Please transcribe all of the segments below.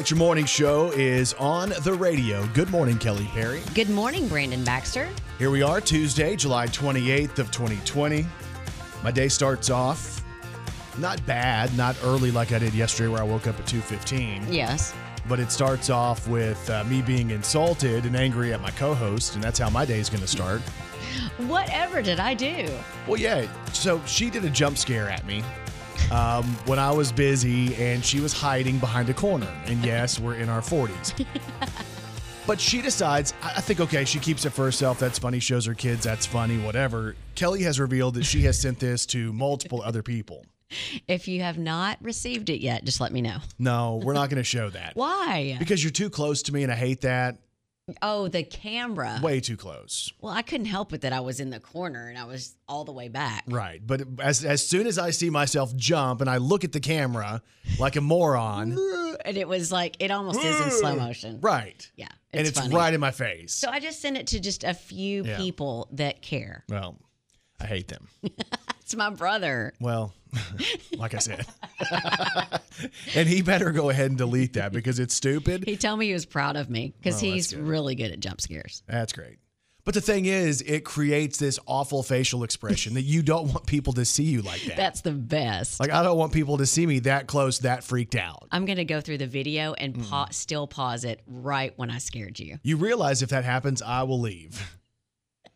right, your morning show is on the radio. Good morning, Kelly Perry. Good morning, Brandon Baxter. Here we are, Tuesday, July 28th of 2020. My day starts off not bad, not early like I did yesterday where I woke up at 2:15. Yes. But it starts off with uh, me being insulted and angry at my co-host, and that's how my day is going to start. Whatever did I do? Well, yeah. So she did a jump scare at me um, when I was busy, and she was hiding behind a corner. And yes, we're in our 40s. But she decides, I I think, okay, she keeps it for herself. That's funny. Shows her kids, that's funny, whatever. Kelly has revealed that she has sent this to multiple other people. If you have not received it yet, just let me know. No, we're not going to show that. Why? Because you're too close to me, and I hate that. Oh, the camera. Way too close. Well, I couldn't help it that I was in the corner and I was all the way back. Right. But as, as soon as I see myself jump and I look at the camera like a moron, And it was like, it almost is in slow motion. right. Yeah. and it's funny. right in my face. So I just sent it to just a few Yeah. people that care. well, I hate them. It's my brother. Well, like I said. and he better go ahead and delete that because it's stupid. He told me he was proud of me because Oh, he's good. really good at jump scares. That's great. But the thing is, it creates this awful facial expression that you don't want people to see you like that. That's the best. like, I don't want people to see me that close, that freaked out. I'm going to go through the video and Mm. pa- still pause it right when I scared you. You realize if that happens, I will leave.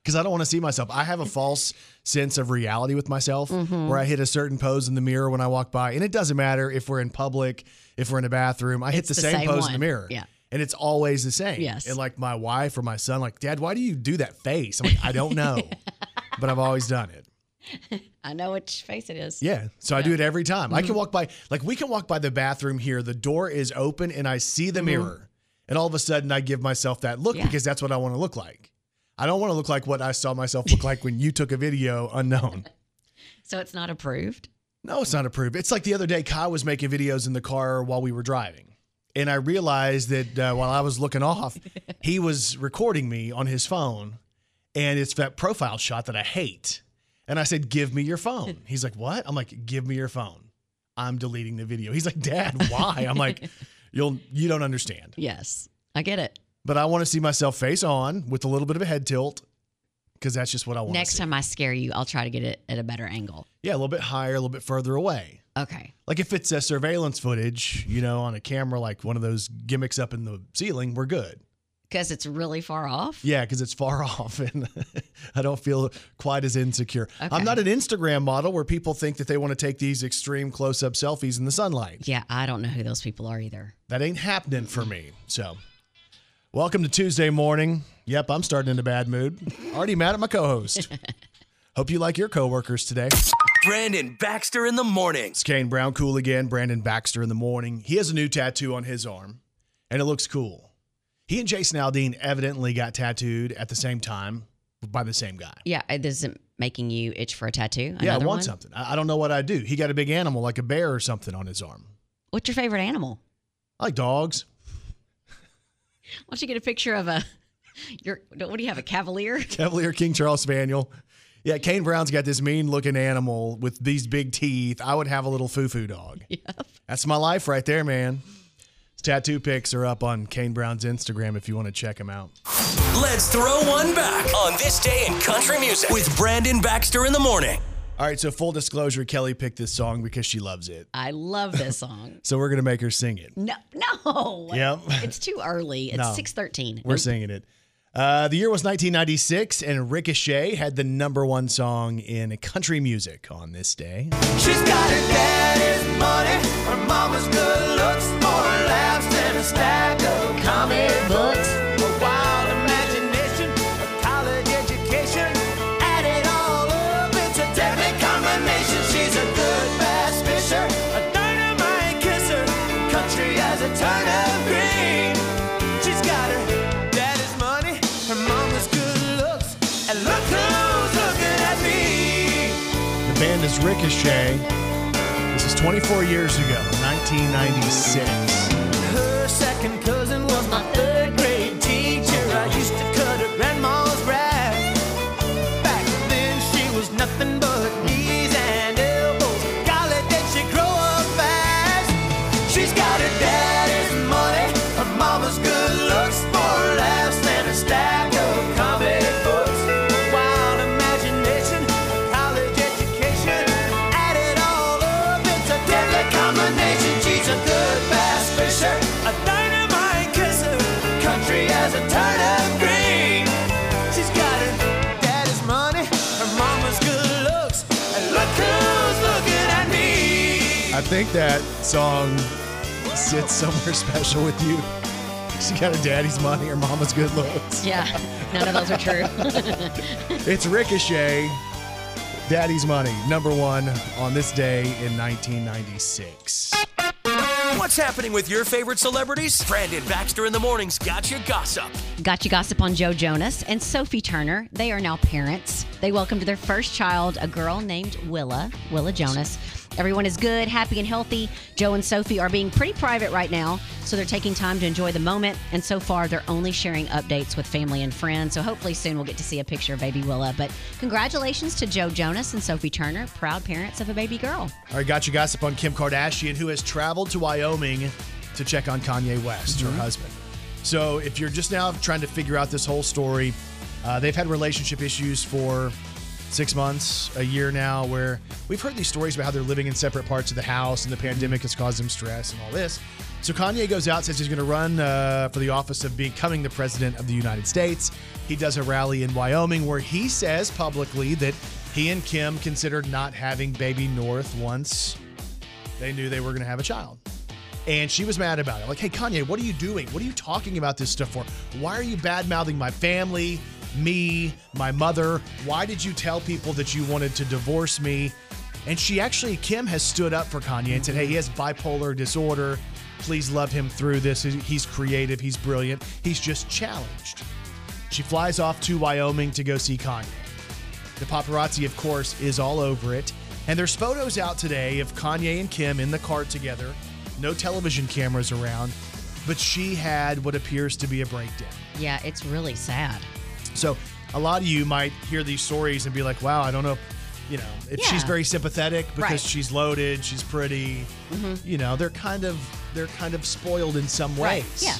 Because I don't want to see myself. I have a false sense of reality with myself Mm-hmm. where I hit a certain pose in the mirror when I walk by. And it doesn't matter if we're in public, if we're in a bathroom, I hit the, the same, same pose in the mirror. Yeah. And it's always the same. Yes. And like my wife or my son, like, Dad, why do you do that face? I'm like, I don't know. but I've always done it. I know which face it is. Yeah. So I do it every time. I Mm-hmm. can walk by, like, we can walk by the bathroom here. The door is open and I see the mirror. And all of a sudden, I give myself that look Mm-hmm. Yeah. because that's what I want to look like. I don't want to look like what I saw myself look like when you took a video unknown. So it's not approved. No, it's not approved. It's like the other day, Kai was making videos in the car while we were driving. And I realized that uh, while I was looking off, he was recording me on his phone. And it's that profile shot that I hate. And I said, Give me your phone. He's like, What? I'm like, Give me your phone. I'm deleting the video. He's like, Dad, why? I'm like, You'll you don't understand. Yes, I get it. But I want to see myself face on with a little bit of a head tilt because that's just what I want. Next time I scare you, I'll try to get it at a better angle. yeah, a little bit higher, a little bit further away. Okay. Like if it's a surveillance footage, you know, on a camera, like one of those gimmicks up in the ceiling, we're good. Because it's really far off. Yeah, because it's far off and I don't feel quite as insecure. Okay. I'm not an Instagram model where people think that they want to take these extreme close up selfies in the sunlight. Yeah, I don't know who those people are either. That ain't happening for me. So, welcome to Tuesday morning. Yep, I'm starting in a bad mood. Already mad at my co host. Hope you like your coworkers today. Brandon Baxter in the morning. It's Kane Brown, cool again. Brandon Baxter in the morning. He has a new tattoo on his arm, and it looks cool. He and Jason Aldean evidently got tattooed at the same time by the same guy. Yeah, it isn't making you itch for a tattoo. yeah, I want one? something. I, I don't know what I do. He got a big animal, like a bear or something, on his arm. What's your favorite animal? I like dogs. Why don't you get a picture of a your what do you have a cavalier? Cavalier King Charles Spaniel. Yeah, Kane Brown's got this mean looking animal with these big teeth. I would have a little foo foo dog. Yep. That's my life right there, man. His tattoo pics are up on Kane Brown's Instagram if you want to check them out. Let's throw one back on this day in country music with Brandon Baxter in the morning. All right, so full disclosure, Kelly picked this song because she loves it. I love this song. So we're going to make her sing it. No, no. Yep. It's too early. It's No. six thirteen. We're singing it. Uh, the year was 1996, and Ricochet had the number one song in country music on this day. She's got her daddy's money, her mama's good is Ricochet. This is 24 years ago, 1996. Think that song sits somewhere special with you. She got her daddy's money, or mama's good looks. Yeah, none of those are true. It's Ricochet, Daddy's Money, number one on this day in 1996. What's happening with your favorite celebrities? Brandon Baxter in the morning's got you gossip. Got you gossip on Joe Jonas and Sophie Turner. They are now parents. They welcomed their first child, a girl named Willa, Willa Jonas. Everyone is good, happy, and healthy. Joe and Sophie are being pretty private right now, so they're taking time to enjoy the moment. And so far, they're only sharing updates with family and friends. So hopefully, soon we'll get to see a picture of baby Willa. But congratulations to Joe Jonas and Sophie Turner, proud parents of a baby girl. All right, got you gossip on Kim Kardashian, who has traveled to Wyoming to check on Kanye West, her husband. So if you're just now trying to figure out this whole story, uh, they've had relationship issues for six months, a year now, where we've heard these stories about how they're living in separate parts of the house and the pandemic has caused them stress and all this. So Kanye goes out, says he's going to run uh, for the office of becoming the president of the United States. He does a rally in Wyoming where he says publicly that he and Kim considered not having baby North once they knew they were going to have a child. And she was mad about it. Like, hey, Kanye, what are you doing? What are you talking about this stuff for? Why are you bad mouthing my family, me, my mother? Why did you tell people that you wanted to divorce me? And she actually, Kim has stood up for Kanye and said, hey, he has bipolar disorder. Please love him through this. He's creative, he's brilliant. He's just challenged. She flies off to Wyoming to go see Kanye. The paparazzi, of course, is all over it. And there's photos out today of Kanye and Kim in the car together. No television cameras around, but she had what appears to be a breakdown. Yeah, it's really sad. So a lot of you might hear these stories and be like, wow, I don't know, if, you know, if she's very sympathetic because Right. she's loaded, she's pretty. Mm-hmm. You know, they're kind of they're kind of spoiled in some Right, ways. yeah.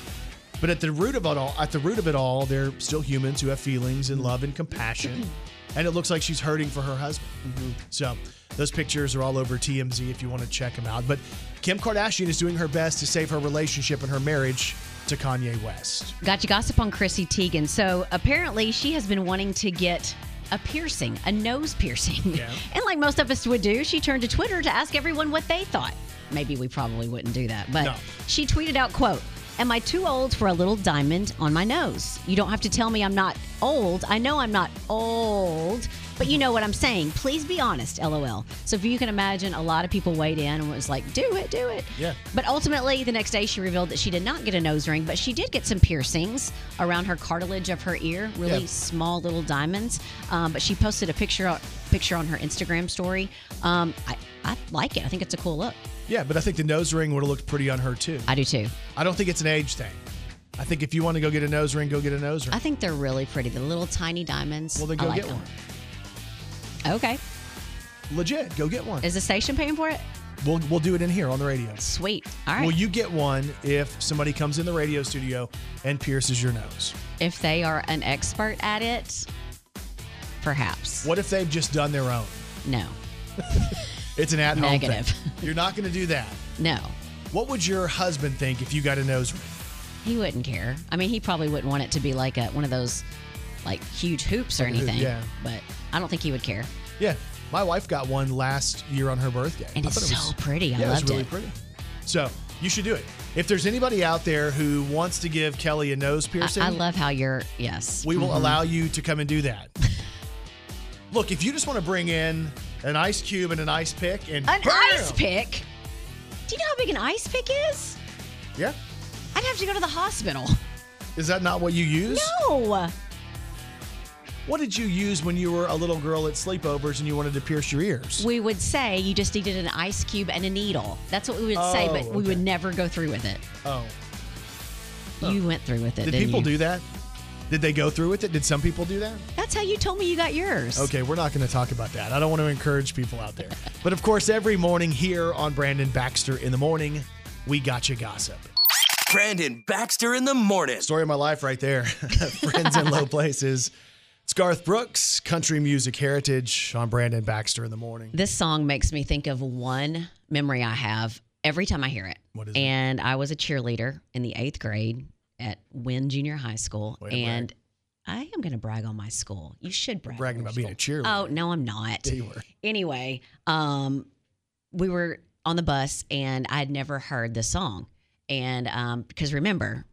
But at the root of it all, at the root of it all, they're still humans who have feelings and mm-hmm. love and compassion. and it looks like she's hurting for her husband. Mm-hmm. So those pictures are all over TMZ if you want to check them out. But Kim Kardashian is doing her best to save her relationship and her marriage to Kanye West. Got you gossip on Chrissy Teigen. So apparently, she has been wanting to get a piercing, a nose piercing. Yeah. And like most of us would do, she turned to Twitter to ask everyone what they thought. Maybe we probably wouldn't do that, but No. she tweeted out, "quote Am I too old for a little diamond on my nose? You don't have to tell me I'm not old. I know I'm not old." But you know what I'm saying. Please be honest, lol. So if you can imagine, a lot of people weighed in and was like, do it, do it. Yeah. But ultimately, the next day, she revealed that she did not get a nose ring, but she did get some piercings around her cartilage of her ear, really Yeah. small little diamonds. Um, but she posted a picture picture on her Instagram story. Um, I, I like it. I think it's a cool look. Yeah, but I think the nose ring would have looked pretty on her too. I do too. I don't think it's an age thing. I think if you want to go get a nose ring, go get a nose ring. I think they're really pretty. The little tiny diamonds. well, then I go like get them. one. Okay. Legit, go get one. Is the station paying for it? We'll we'll do it in here on the radio. Sweet. All right. Will you get one if somebody comes in the radio studio and pierces your nose? if they are an expert at it, perhaps. What if they've just done their own? No. It's an at-home Negative. thing. You're not going to do that. No. What would your husband think if you got a nose ring? He wouldn't care. I mean, he probably wouldn't want it to be like a one of those like huge hoops or Like a hoop, anything. yeah. But I don't think he would care. Yeah, my wife got one last year on her birthday. And I it's it so pretty. I yeah, loved it was really it. pretty. So you should do it. If there's anybody out there who wants to give Kelly a nose piercing, I, I love how you're yes. we will Mhm. allow you to come and do that. Look, if you just want to bring in an ice cube and an ice pick and an bam! ice pick. Do you know how big an ice pick is? yeah, I'd have to go to the hospital. is that not what you use? No. What did you use when you were a little girl at sleepovers and you wanted to pierce your ears? We would say you just needed an ice cube and a needle. That's what we would say, but Oh, we would never go through with it. oh, You went through with it. did didn't people you? do that? Did they go through with it? Did some people do that? That's how you told me you got yours. Okay, we're not going to talk about that. I don't want to encourage people out there. but of course, every morning here on Brandon Baxter in the morning, we got you gossip. Brandon Baxter in the morning. Story of my life right there. Friends in low places. It's Garth Brooks, country music heritage on Brandon Baxter in the morning. This song makes me think of one memory I have every time I hear it. What is it? and I was a cheerleader in the eighth grade at Wynne Junior High School. And I am going to brag on my school. You should brag. Bragging on your about being a cheerleader. Oh, no, I'm not. Yeah. Anyway, um, we were on the bus, and I'd never heard the song. And um, because remember,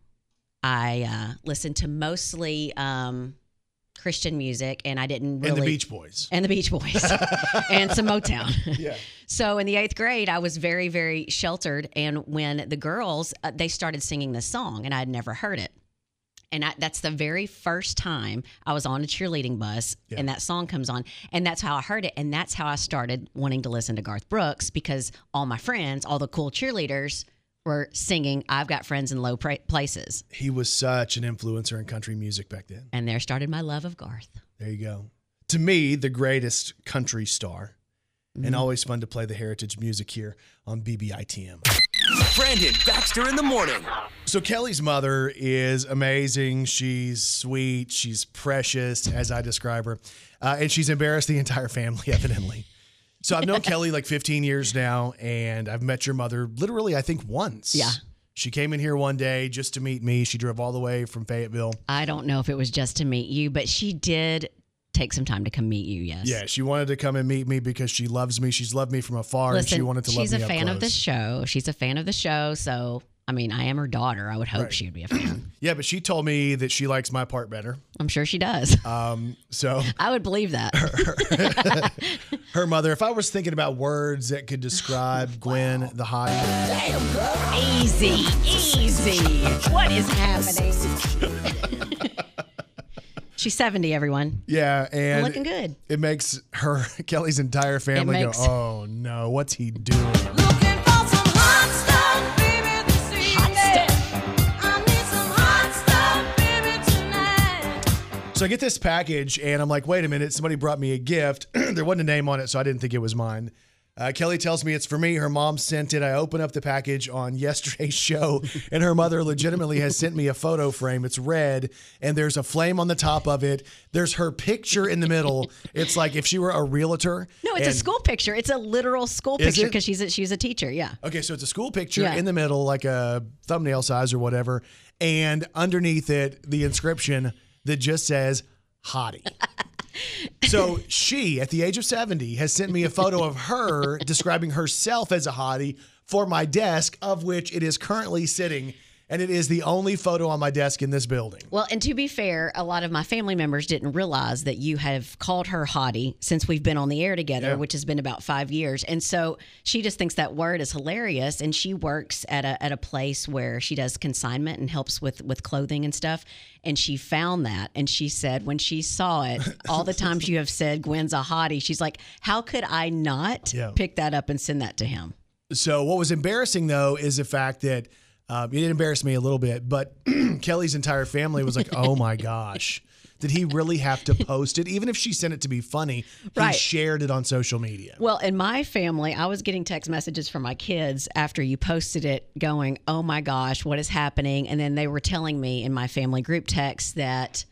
I uh, listened to mostly um, Christian music, and I didn't really And the Beach Boys. and the Beach Boys and some Motown. Yeah. So in the eighth grade, I was very, very sheltered. And when the girls, uh, they started singing this song, and I had never heard it. And I, that's the very first time I was on a cheerleading bus, and that song comes on, and that's how I heard it, and that's how I started wanting to listen to Garth Brooks because all my friends, all the cool cheerleaders, were singing "I've Got Friends in Low pra- Places," He was such an influencer in country music back then. and there started my love of Garth. There you go. To me, the greatest country star. And always fun to play the heritage music here on BBITM. Brandon Baxter in the morning. So Kelly's mother is amazing. She's sweet. She's precious, as I describe her, uh, and she's embarrassed the entire family, evidently. So I've known Kelly like 15 years now, and I've met your mother literally, I think, once. Yeah. She came in here one day just to meet me. She drove all the way from Fayetteville. I don't know if it was just to meet you, but she did take some time to come meet you. Yes. Yeah, she wanted to come and meet me because she loves me. She's loved me from afar, and she wanted to love me. she's a fan of the show. She's a fan of the show. So, I mean, I am her daughter. I would hope Right. she would be a fan. Yeah, but she told me that she likes my part better. I'm sure she does. Um, so I would believe that. her mother, if I was thinking about words that could describe Gwen the hottie, easy, easy. What is happening? She's 70, everyone. yeah, and Looking good. It makes her Kelly's entire family makes- go, "Oh no, what's he doing?" So I get this package, and I'm like, "Wait a minute!" Somebody brought me a gift. there wasn't a name on it, so I didn't think it was mine. Uh, Kelly tells me it's for me. Her mom sent it. I open up the package on yesterday's show, and her mother legitimately has sent me a photo frame. It's red, and there's a flame on the top of it. There's her picture in the middle. It's like if she were a realtor. No, it's a school picture. It's a literal school picture because she's a, she's a teacher. Yeah. Okay, so it's a school picture Yeah. in the middle, like a thumbnail size or whatever, and underneath it, the inscription that just says "Hottie." so she, at the age of seventy, has sent me a photo of her describing herself as a hottie for my desk, of which it is currently sitting, and it is the only photo on my desk in this building. Well, and to be fair, a lot of my family members didn't realize that you have called her hottie since we've been on the air together, Yeah. which has been about five years. And so she just thinks that word is hilarious. And she works at a at a place where she does consignment and helps with with clothing and stuff. And she found that, and she said when she saw it, all the times you have said Gwen's a hottie, she's like, how could I not Yeah. pick that up and send that to him? So what was embarrassing though is the fact that um, it embarrassed me a little bit, but Kelly's entire family was like, "Oh my gosh." Did he really have to post it? Even if she sent it to be funny, he Right. shared it on social media. Well, in my family, I was getting text messages from my kids after you posted it going, Oh my gosh, what is happening? And then they were telling me in my family group text that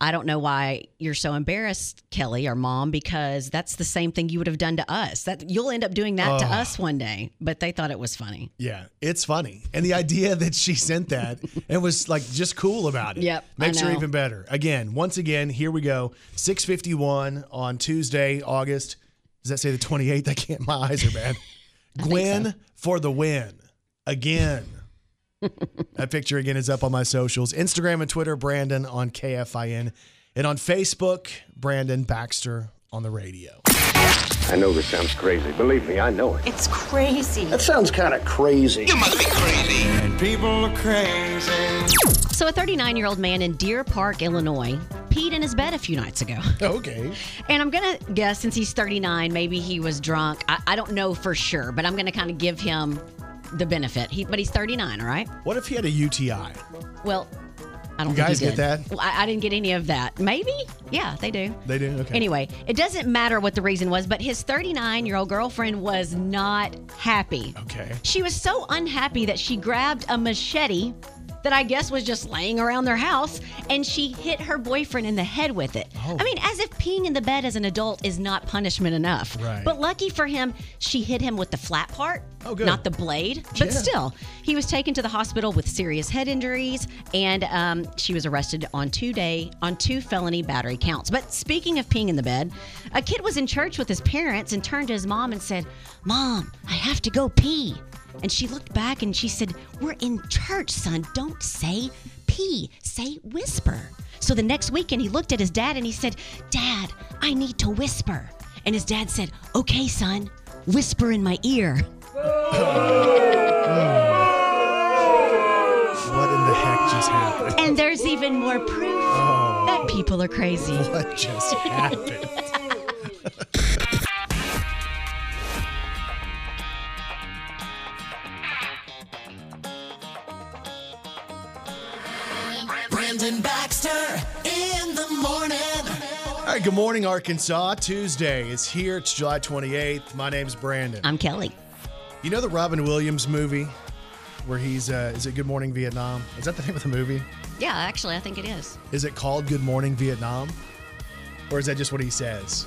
I don't know why you're so embarrassed, Kelly or mom, because that's the same thing you would have done to us. That you'll end up doing that to us one day. But they thought it was funny. Yeah, it's funny. And the idea that she sent that and was like just cool about it Yep, makes her even better. Again, once again, here we go. 651 on Tuesday, August. Does that say the 28th? I can't, my eyes are bad. Gwen for the win. Again. That picture again is up on my socials Instagram and Twitter, Brandon on KFIN. And on Facebook, Brandon Baxter on the radio. I know this sounds crazy. Believe me, I know it. It's crazy. That sounds kind of crazy. You must be crazy. And people are crazy. So, a 39 year old man in Deer Park, Illinois, peed in his bed a few nights ago. Okay. And I'm going to guess since he's 39, maybe he was drunk. I, I don't know for sure, but I'm going to kind of give him the benefit. He, but he's 39, all right? What if he had a UTI? Well, I don't You guys get that? Well, I, I didn't get any of that. Maybe? Yeah, they do. They do? Okay. Anyway, it doesn't matter what the reason was, but his 39 year old girlfriend was not happy. Okay. She was so unhappy that she grabbed a machete that I guess was just laying around their house, and she hit her boyfriend in the head with it. Oh. I mean, as if peeing in the bed as an adult is not punishment enough. Right. But lucky for him, she hit him with the flat part, Oh, good. not the blade. But Yeah. still, he was taken to the hospital with serious head injuries, and um, she was arrested on two day on two felony battery counts. But speaking of peeing in the bed, a kid was in church with his parents and turned to his mom and said, "Mom, I have to go pee." And she looked back and she said, "We're in church, son. Don't say pee. Say whisper." So the next weekend, he looked at his dad and he said, "Dad, I need to whisper." And his dad said, "Okay, son, whisper in my ear." What in the heck just happened? And there's even more proof that oh. people are crazy. What just happened? Brandon Baxter in the morning. All right, good morning, Arkansas. Tuesday is here. It's July 28th. My name's Brandon. I'm Kelly. You know the Robin Williams movie where he's, uh, is it Good Morning Vietnam? Is that the name of the movie? Yeah, actually, I think it is. Is it called Good Morning Vietnam? Or is that just what he says?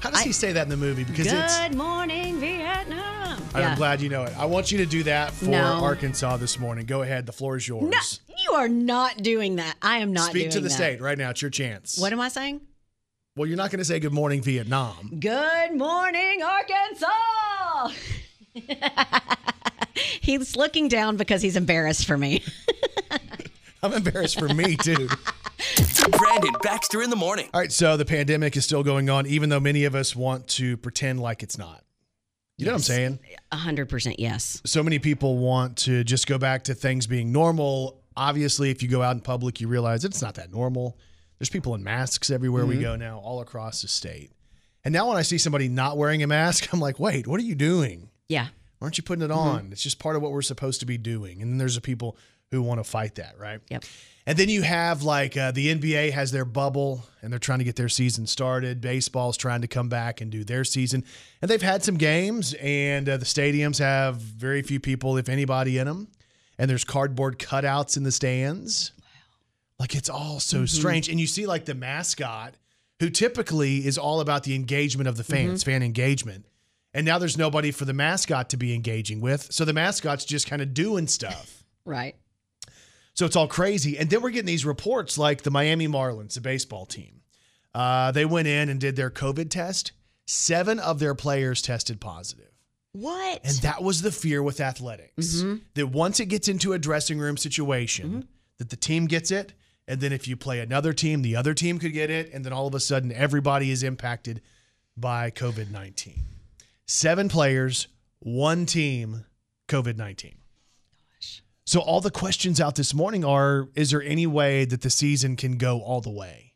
How does I- he say that in the movie? Because it's. Good morning, Vietnam. I'm glad you know it. I want you to do that for No. Arkansas this morning. Go ahead. The floor is yours. No, you are not doing that. I am not Speak to the that. state right now. It's your chance. What am I saying? Well, you're not going to say Good Morning Vietnam. Good morning, Arkansas. he's looking down because he's embarrassed for me. I'm embarrassed for me, too. Brandon Baxter in the morning. All right, so the pandemic is still going on, even though many of us want to pretend like it's not. You know what I'm saying? A hundred percent yes. So many people want to just go back to things being normal. Obviously, if you go out in public, you realize it's not that normal. There's people in masks everywhere we go now, all across the state. And now when I see somebody not wearing a mask, I'm like, wait, what are you doing? Yeah. Why aren't you putting it on? It's just part of what we're supposed to be doing. And then there's the people who want to fight that, right? Yep. And then you have like uh, the NBA has their bubble and they're trying to get their season started. Baseball's trying to come back and do their season. And they've had some games and uh, the stadiums have very few people, if anybody, in them. And there's cardboard cutouts in the stands. Like it's all so strange. And you see like the mascot who typically is all about the engagement of the fans, fan engagement. And now there's nobody for the mascot to be engaging with. So the mascot's just kind of doing stuff. Right. So it's all crazy. And then we're getting these reports like the Miami Marlins, the baseball team. Uh, they went in and did their COVID test. Seven of their players tested positive. What? And that was the fear with athletics mm-hmm. that once it gets into a dressing room situation, mm-hmm. that the team gets it. And then if you play another team, the other team could get it. And then all of a sudden, everybody is impacted by COVID 19. Seven players, one team, COVID 19. So all the questions out this morning are is there any way that the season can go all the way?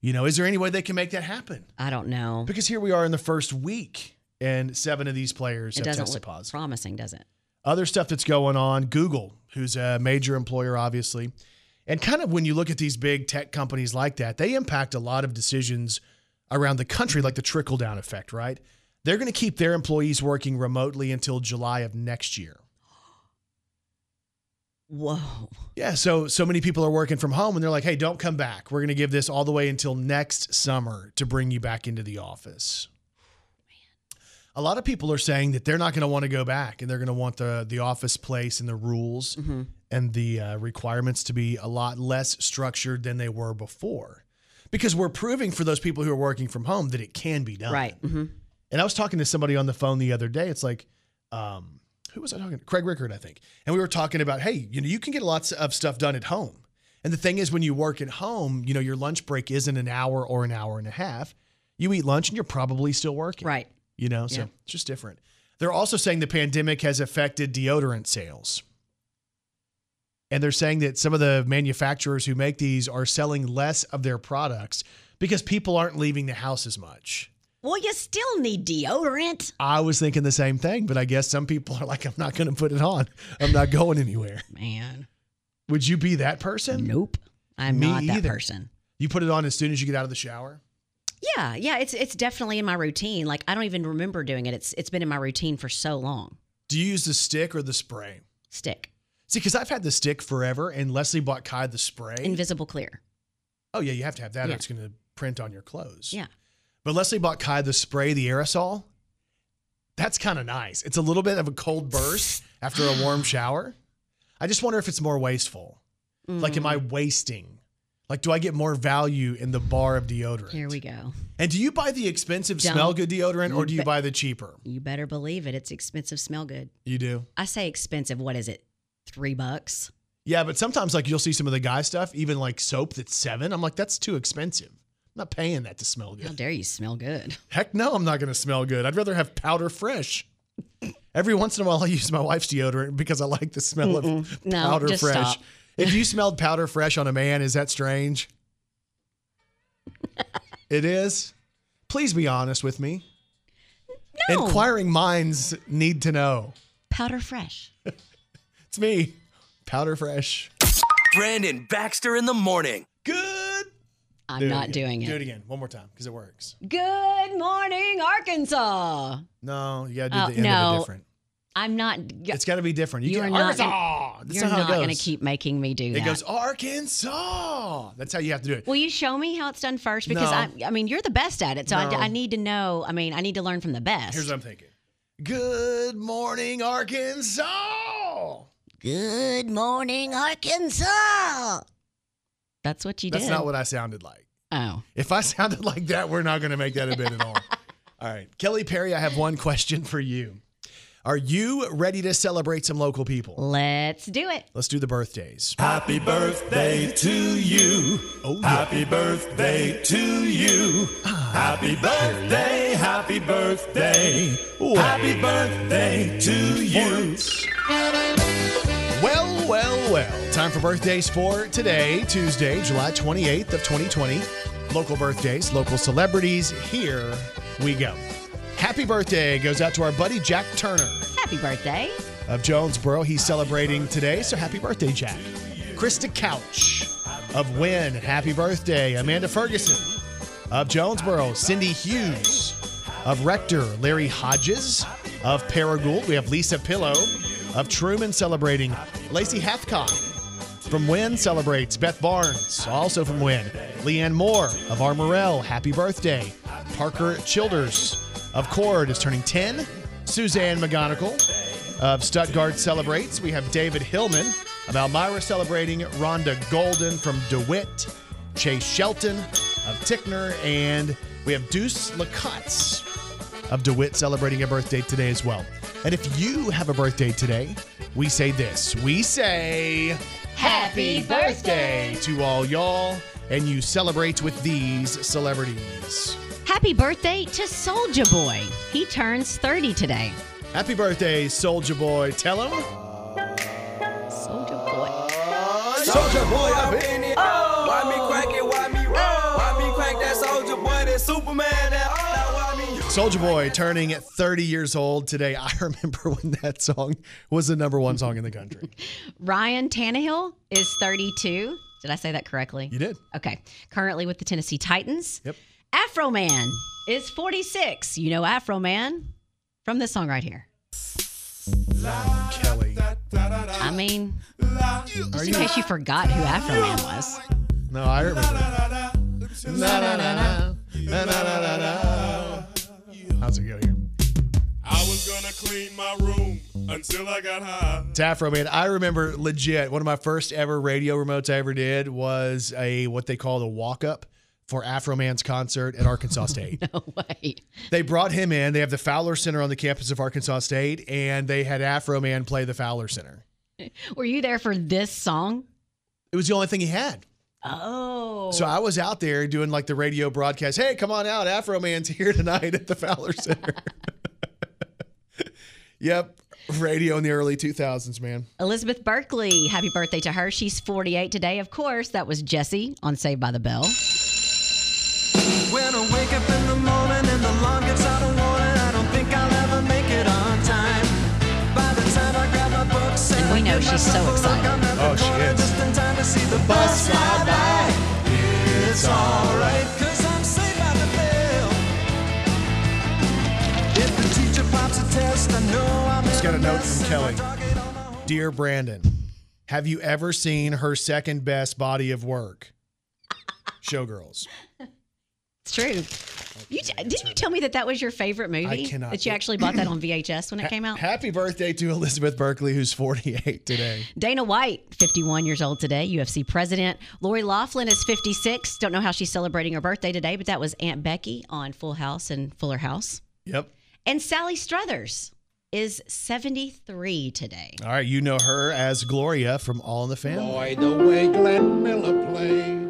You know, is there any way they can make that happen? I don't know. Because here we are in the first week and seven of these players It have doesn't tested look positive. promising, does it? Other stuff that's going on, Google, who's a major employer obviously. And kind of when you look at these big tech companies like that, they impact a lot of decisions around the country like the trickle down effect, right? They're going to keep their employees working remotely until July of next year. Whoa. Yeah, so so many people are working from home and they're like, "Hey, don't come back. We're going to give this all the way until next summer to bring you back into the office." A lot of people are saying that they're not going to want to go back and they're going to want the the office place and the rules and the uh, requirements to be a lot less structured than they were before. Because we're proving for those people who are working from home that it can be done. Right. hmm And I was talking to somebody on the phone the other day. It's like, um, who was I talking to? Craig Rickard, I think. And we were talking about, hey, you know, you can get lots of stuff done at home. And the thing is, when you work at home, you know, your lunch break isn't an hour or an hour and a half. You eat lunch and you're probably still working. Right. You know, so Yeah. it's just different. They're also saying the pandemic has affected deodorant sales. And they're saying that some of the manufacturers who make these are selling less of their products because people aren't leaving the house as much. Well, you still need deodorant. I was thinking the same thing, but I guess some people are like, I'm not going to put it on. I'm not going anywhere. Man. Would you be that person? Nope. I'm Me not that either. person. You put it on as soon as you get out of the shower? Yeah, yeah, it's it's definitely in my routine. Like I don't even remember doing it. It's it's been in my routine for so long. Do you use the stick or the spray? Stick. See, because I've had the stick forever, and Leslie bought Kai the spray. Invisible clear. oh yeah, you have to have that, or it's going to print on your clothes. Yeah. But Leslie bought Kai the spray, the aerosol. That's kind of nice. It's a little bit of a cold burst after a warm shower. I just wonder if it's more wasteful. Like, am I Mm. wasting? Like, do I get more value in the bar of deodorant? Here we go. And do you buy the expensive Don't. smell good deodorant or do you bet- buy the cheaper? You better believe it. It's expensive, smell good. You do. I say expensive. What is it? Three bucks? Yeah, but sometimes like you'll see some of the guy stuff, even like soap that's seven. I'm like, that's too expensive. I'm not paying that to smell good. How dare you smell good? Heck no, I'm not going to smell good. I'd rather have powder fresh. Every once in a while, I use my wife's deodorant because I like the smell of No, powder just fresh. stop. If you smelled powder fresh on a man, is that strange? it is. Please be honest with me. No. Inquiring minds need to know. Powder fresh. It's me, powder fresh. Brandon Baxter in the morning. Good. I'm Do not again. doing it. Do it again, one more time, because it works. Good morning, Arkansas. No, you got to do Oh, the end of no. it different. I'm not. It's got to be different. You, You get are not Arkansas. That's You're not not going to keep making me do that. It goes Arkansas. That's how you have to do it. Will you show me how it's done first? Because No. I, I mean, you're the best at it, so No. I, I need to know. I mean, I need to learn from the best. Here's what I'm thinking. Good morning, Arkansas. Good morning, Arkansas. That's what you That's did. That's not what I sounded like. oh, If I sounded like that, we're not going to make that a bit at all. all right. Kelly Perry, I have one question for you. Are you ready to celebrate some local people? let's do it. Let's do the birthdays. Happy birthday to you. Oh, yeah. Happy birthday to you. Happy birthday, happy birthday. Happy birthday to you. Well, well, well. Time for birthdays for today, Tuesday, July 28th of 2020. Local birthdays, local celebrities. Here we go. Happy birthday goes out to our buddy Jack Turner Happy birthday. of Jonesboro. He's celebrating today, so happy birthday, Jack. Krista Couch of Wynne. Happy birthday. Amanda Ferguson of Jonesboro. Cindy Hughes of Rector. Larry Hodges of Paragould. We have Lisa Pillow of Trumann celebrating. Lacey Hathcock from Wynne celebrates. Beth Barnes, also from Wynne. Leanne Moore of Armorel. Happy birthday. Parker Childers of Cord is turning 10. Suzanne McGonigal of Stuttgart celebrates. We have David Hillman of Almyra celebrating. Rhonda Golden from DeWitt. Chase Shelton of Tichnor. And we have Deuce Lacotz of DeWitt celebrating a birthday today as well. And if you have a birthday today, we say this. We say Happy birthday. to all y'all, and you celebrate with these celebrities. Happy birthday to Soulja Boy. He turns 30 today. Happy birthday, Soulja Boy. Tell him. Soulja Boy. Soldier boy up in it. Why me crack it? Why me roll? Why me crack that soldier boy? That Superman? That now? Soulja Boy turning 30 years old today. I remember when that song was the number one song in the country. Ryan Tannehill is 32. Did I say that correctly? You did. Okay. Currently with the Tennessee Titans. Yep. Afroman is 46. You know Afroman from this song right here. Kelly. I mean, just in case you forgot who Afroman was. No, I remember. How's it go here? I was gonna clean my room until I got high. It's Afroman. I remember legit one of my first ever radio remotes I ever did was a what they call the walk up for Afroman's concert at Arkansas oh, State. No way. they brought him in. They have the Fowler Center on the campus of Arkansas State, and they had Afroman play the Fowler Center. Were you there for this song? It was the only thing he had. Oh. So I was out there doing like the radio broadcast. Hey, come on out. Afroman's here tonight at the Fowler Center. yep. Radio in the early 2000s, man. Elizabeth Berkley, happy birthday to her. She's 48 today. Of course, that was Jesse on Saved by the Bell. When I wake up in the morning and the alarm gets out of warning, I don't think I'll ever make it on time. By the time I grab my books And we know she's so myself a look, excited. I'm at the Oh, she is. Just in time to see the bus fly by. It's alright, cause I'm saved by the bell. If the teacher pops a test, I know I'm Just got a a note from Kelly. target on my home- Dear Brandon, Have you ever seen her second best body of work? Showgirls. It's true. Oh, you, didn't you tell me that that was your favorite movie? I cannot- That you actually bought that on VHS when it came out? Happy birthday to Elizabeth Berkley, who's 48 today. Dana White, 51 years old today, UFC president. Lori Loughlin is 56. Don't know how she's celebrating her birthday today, but that was Aunt Becky on Full House and Fuller House. Yep. And Sally Struthers is 73 today. All right, you know her as Gloria from All in the Family. Boy, the way Glenn Miller played.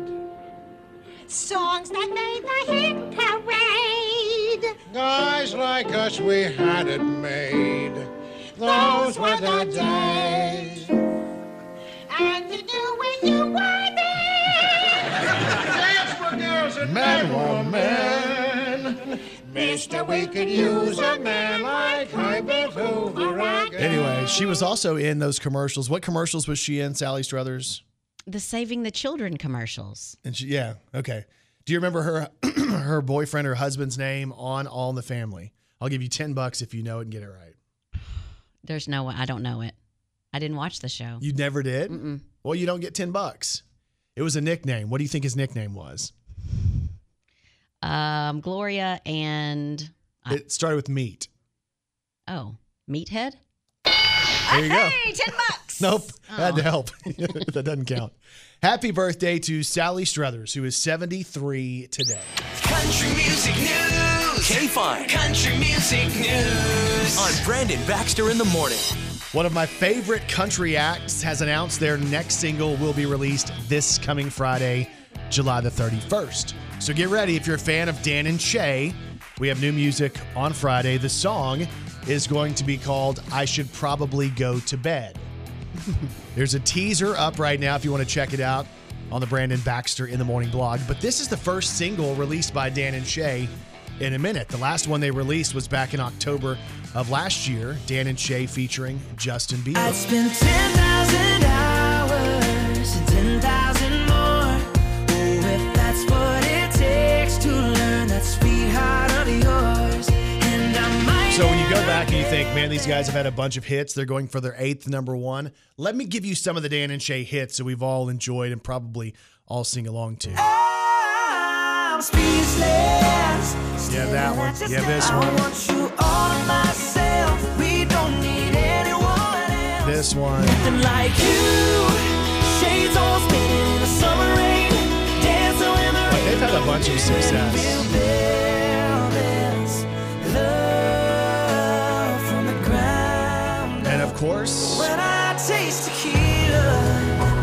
Songs that made the hit parade. Guys like us, we had it made. Those were the days. And you knew when you were there. Dance for girls and men were men. Mister, we could use a man like Herbert Hoover again. Anyway, she was also in those commercials. What commercials was she in, Sally Struthers? The Saving the Children commercials. And she, yeah, okay. Do you remember her her boyfriend or husband's name on All in the Family? I'll give you 10 bucks if you know it and get it right. There's no way. I don't know it. I didn't watch the show. You never did? Mm-mm. Well, you don't get 10 bucks. It was a nickname. What do you think his nickname was? Um, Gloria and It started with meat. oh, Meathead. There you go. Hey, ten bucks. Nope. Oh. Had to Oh. help. that doesn't count. Happy birthday to Sally Struthers, who is 73 today. Country music news. K-Fine. Country music news. On Brandon Baxter in the morning. One of my favorite country acts has announced their next single will be released this coming Friday, July the 31st. So get ready if you're a fan of Dan and Shay. We have new music on Friday. The song is going to be called I Should Probably Go to Bed. There's a teaser up right now if you want to check it out on the Brandon Baxter in the Morning blog. But this is the first single released by Dan and Shay in a minute. The last one they released was back in October of last year. Dan and Shay featuring Justin Bieber. Think, man, these guys have had a bunch of hits, they're going for their eighth number one. Let me give you some of the Dan and Shay hits that we've all enjoyed and probably all sing along to. I'm speechless. Yeah, that one. Yeah, this one. want you all myself. We don't need anyone else. This one. Like you. Shades all spinning in the summer rain. Dancing with the But they've had a bunch of success. Course, When I taste tequila,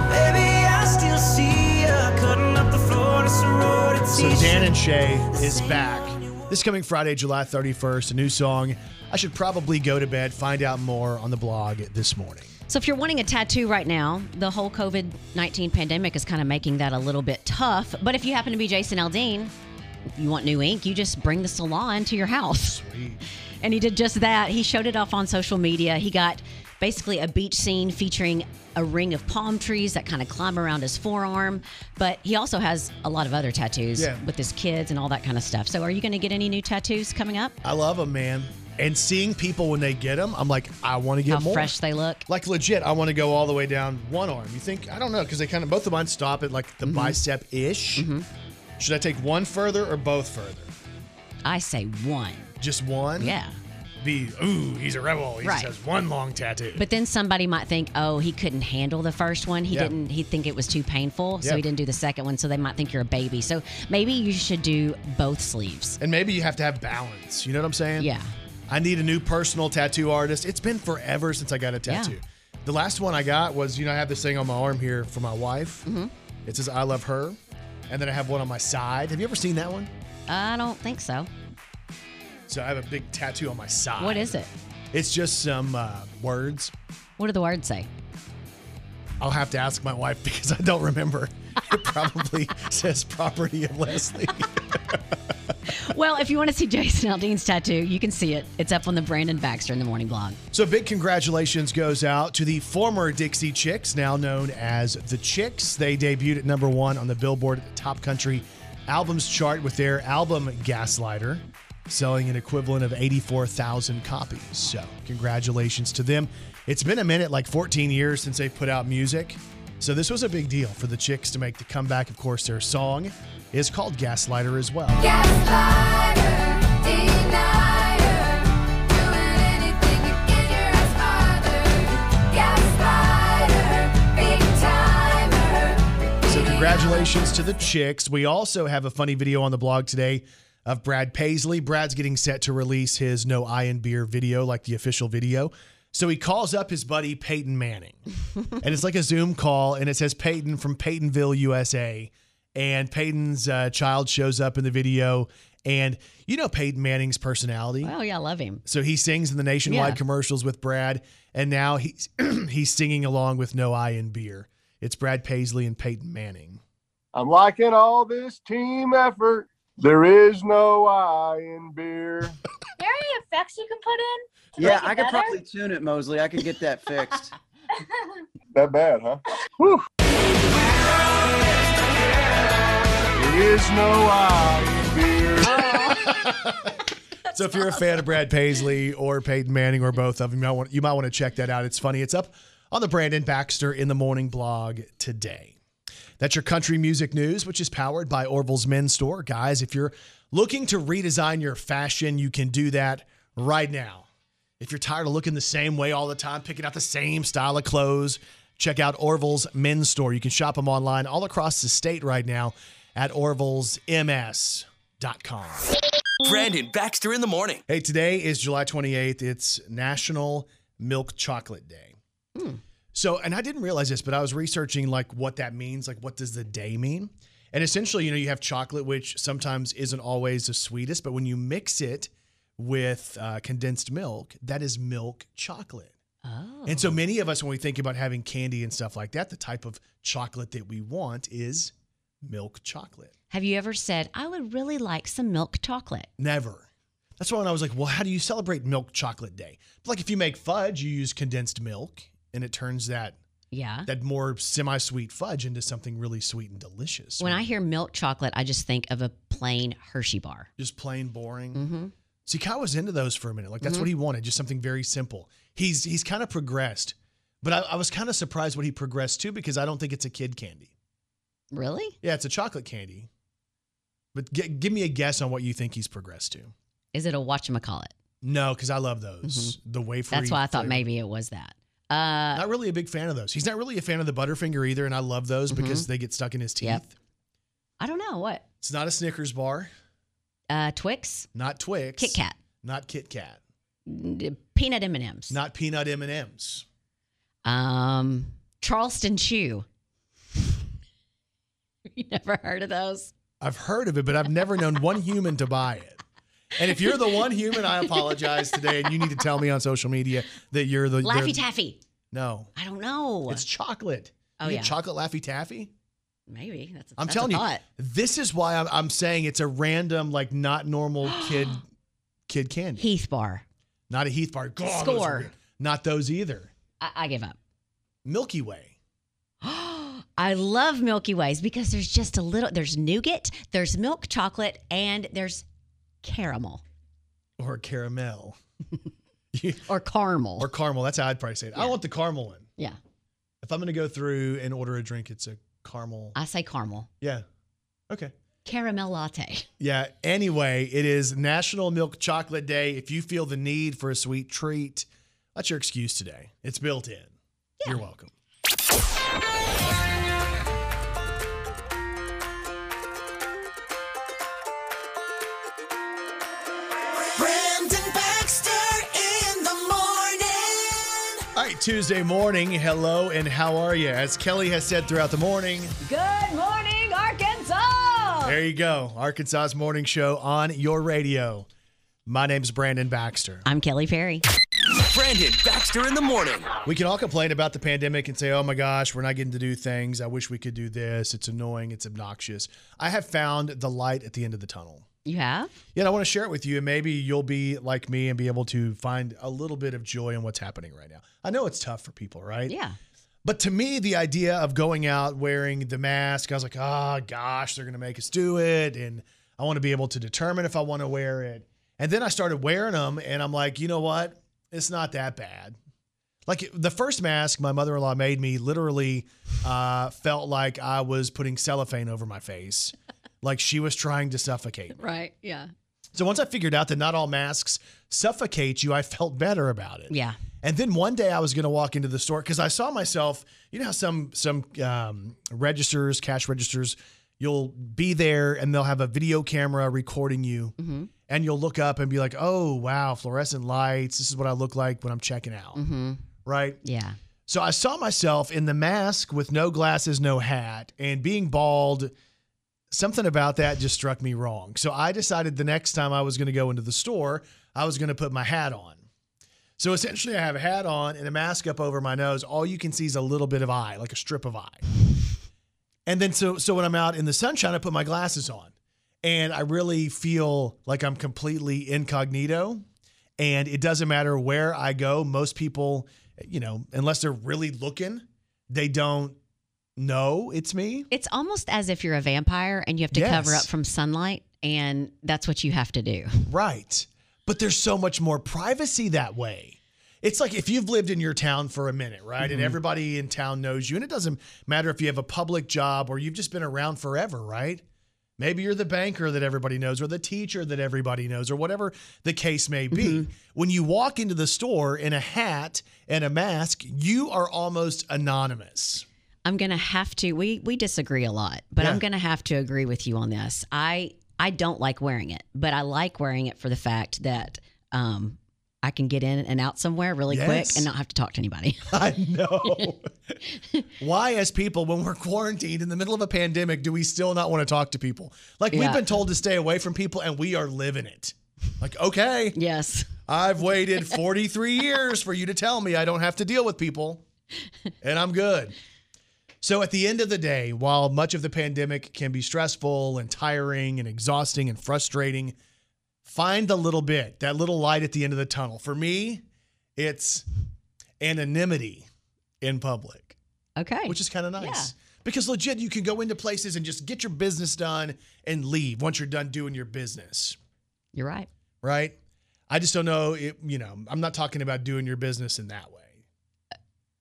baby, I still see ya cutting up the floor to sorority. so Dan and Shay is back. This coming Friday, July 31st, a new song. I should probably go to bed. Find out more on the blog this morning. So if you're wanting a tattoo right now, the whole COVID 19 pandemic is kind of making that a little bit tough. But if you happen to be Jason Aldean, if you want new ink, you just bring the salon to your house. Sweet. And he did just that. He showed it off on social media. He got basically a beach scene featuring a ring of palm trees that kind of climb around his forearm. But he also has a lot of other tattoos Yeah. with his kids and all that kind of stuff. So are you going to get any new tattoos coming up? I love them, man. And seeing people when they get them, I'm like, I want to get How more. fresh they look. Like legit, I want to go all the way down one arm. You think? I don't know because they kind of both of mine stop at like the Mm-hmm. bicep ish. Should I take one further or both further? I say one. Just one? Yeah. Be ooh, he's a rebel. He Right. just has one long tattoo. But then somebody might think, oh, he couldn't handle the first one. He Yeah. didn't. He'd think it was too painful, so Yeah. he didn't do the second one. So they might think you're a baby. So maybe you should do both sleeves. and maybe you have to have balance. You know what I'm saying? Yeah. I need a new personal tattoo artist. It's been forever since I got a tattoo. The last one I got was, you know, I have this thing on my arm here for my wife. Mm-hmm. It says "I love her," and then I have one on my side. Have you ever seen that one? I don't think so. So I have a big tattoo on my side. What is it? It's just some uh, words. What do the words say? I'll have to ask my wife because I don't remember. It probably says property of Leslie. well, if you want to see Jason Aldean's tattoo, you can see it. It's up on the Brandon Baxter in the Morning blog. So big congratulations goes out to the former Dixie Chicks, now known as the Chicks. They debuted at number one on the Billboard Top Country Albums chart with their album Gaslighter. Selling an equivalent of 84,000 copies. So, congratulations to them. It's been a minute, like 14 years since they've put out music. So, this was a big deal for the Chicks to make the comeback. Of course, their song is called Gaslighter as well. So, congratulations to the Chicks. We also have a funny video on the blog today of Brad Paisley. Brad's getting set to release his No I in Beer video, like the official video. So he calls up his buddy Peyton Manning, and it's like a Zoom call, and it says Peyton from Peytonville, USA. And Peyton's uh, child shows up in the video, and you know Peyton Manning's personality. Oh, yeah, I love him. So he sings in the nationwide Yeah. commercials with Brad, and now he's he's singing along with No I in Beer. It's Brad Paisley and Peyton Manning. I'm liking all this team effort. There is no I in beer. Are there any effects you can put in? Yeah, I could better? probably tune it, Mosley. I could get that fixed. That bad, huh? Whew. There is no I in beer. So if you're a fan of Brad Paisley or Peyton Manning or both of them, you might want, you might want to check that out. It's funny. It's up on the Brandon Baxter in the Morning blog today. That's your country music news, which is powered by Orville's Men's Store. Guys, if you're looking to redesign your fashion, you can do that right now. If you're tired of looking the same way all the time, picking out the same style of clothes, check out Orville's Men's Store. You can shop them online all across the state right now at orvillesms.com. Brandon Baxter in the morning. Hey, today is July 28th. It's National Milk Chocolate Day. Hmm. So, and I didn't realize this, but I was researching like what that means. Like, what does the day mean? And essentially, you know, you have chocolate, which sometimes isn't always the sweetest, but when you mix it with uh, condensed milk, that is milk chocolate. Oh. And so many of us, when we think about having candy and stuff like that, the type of chocolate that we want is milk chocolate. Have you ever said, I would really like some milk chocolate? Never. That's why when I was like, well, how do you celebrate Milk Chocolate Day? Like if you make fudge, you use condensed milk and it turns that Yeah. that more semi-sweet fudge into something really sweet and delicious. When I hear milk chocolate, I just think of a plain Hershey bar. just plain boring. Mm-hmm. See, Kyle was into those for a minute. Like that's what he wanted, just something very simple. He's he's kind of progressed, but I, I was kind of surprised what he progressed to because I don't think it's a kid candy. Really? Yeah, it's a chocolate candy. But g- give me a guess on what you think he's progressed to. Is it a whatchamacallit? No, because I love those. The wafer. Mm-hmm. That's why I thought maybe it was that. Uh, Not really a big fan of those. He's not really a fan of the Butterfinger either, and I love those because they get stuck in his teeth. Mm-hmm. Yep. I don't know. What? It's not a Snickers bar, Uh, Twix? not Twix, Kit Kat? not Kit Kat, Peanut M&Ms? not peanut M and M's. Um, Charleston Chew. you never heard of those? I've heard of it, but I've never known one human to buy it. And if you're the one human, I apologize today, and you need to tell me on social media that you're the Laffy Taffy. No, I don't know. it's chocolate. Oh, You yeah. chocolate Laffy Taffy. Maybe that's. A, I'm that's telling you, this is why I'm, I'm saying it's a random, like not normal kid, kid candy. Heath Bar. Not a Heath bar. God, those Score. good. Not those either. I, I give up. Milky Way. I love Milky Ways because there's just a little. There's nougat, there's milk chocolate, and there's caramel or caramel or caramel. or caramel. That's how I'd probably say it. I want the caramel one. yeah, If I'm going to go through and order a drink, it's a caramel. I say caramel. Yeah. Okay. Caramel latte. Yeah. Anyway, it is National Milk Chocolate Day. If you feel the need for a sweet treat, that's your excuse today. It's built in. You're welcome. Tuesday morning. Hello, and how are you? As Kelly has said throughout the morning, Good morning, Arkansas. there you go. Arkansas's morning show on your radio. My name's Brandon Baxter. I'm Kelly Perry. Brandon Baxter in the morning. We can all complain about the pandemic and say, oh my gosh, we're not getting to do things. I wish we could do this. It's annoying. It's obnoxious. I have found the light at the end of the tunnel. You have? Yeah, I want to share it with you. And maybe you'll be like me and be able to find a little bit of joy in what's happening right now. I know it's tough for people, right? Yeah. But to me, the idea of going out wearing the mask, I was like, oh gosh, they're going to make us do it. And I want to be able to determine if I want to wear it. And then I started wearing them, and I'm like, you know what? It's not that bad. Like the first mask my mother in law made me literally uh, felt like I was putting cellophane over my face, like she was trying to suffocate me. Right. Yeah. So once I figured out that not all masks suffocate you, I felt better about it. Yeah. And then one day I was going to walk into the store because I saw myself. You know how some some um, registers, cash registers, you'll be there and they'll have a video camera recording you, Mm-hmm. and you'll look up and be like, "Oh wow, fluorescent lights. This is what I look like when I'm checking out." Mm-hmm. Right. Yeah. So I saw myself in the mask with no glasses, no hat, and being bald. Something about that just struck me wrong. So I decided the next time I was going to go into the store, I was going to put my hat on. So essentially, I have a hat on and a mask up over my nose. All you can see is a little bit of eye, like a strip of eye. And then so so when I'm out in the sunshine, I put my glasses on, and I really feel like I'm completely incognito. And it doesn't matter where I go. Most people, you know, unless they're really looking, they don't know it's me. It's almost as if you're a vampire and you have to cover up from sunlight, and that's what you have to do. Right. But there's so much more privacy that way. It's like if you've lived in your town for a minute, right? And Mhm. everybody in town knows you. And it doesn't matter if you have a public job or you've just been around forever, right? Maybe you're the banker that everybody knows or the teacher that everybody knows or whatever the case may be. When you walk into the store in a hat and a mask, you are almost anonymous. I'm gonna have to. We we disagree a lot, but I'm gonna have to agree with you on this. I I don't like wearing it, but I like wearing it for the fact that um I can get in and out somewhere really quick and not have to talk to anybody. I know. Why, as people, when we're quarantined in the middle of a pandemic, do we still not want to talk to people? Like we've been told to stay away from people, and we are living it. Like, okay, yes, I've waited 43 years for you to tell me I don't have to deal with people, and I'm good. So, at the end of the day, while much of the pandemic can be stressful and tiring and exhausting and frustrating, find the little bit, that little light at the end of the tunnel. For me, it's anonymity in public, Okay. which is kind of nice. Yeah. Because legit, you can go into places and just get your business done and leave once you're done doing your business, You're right. right? I just don't know. It, you know, I'm not talking about doing your business in that way.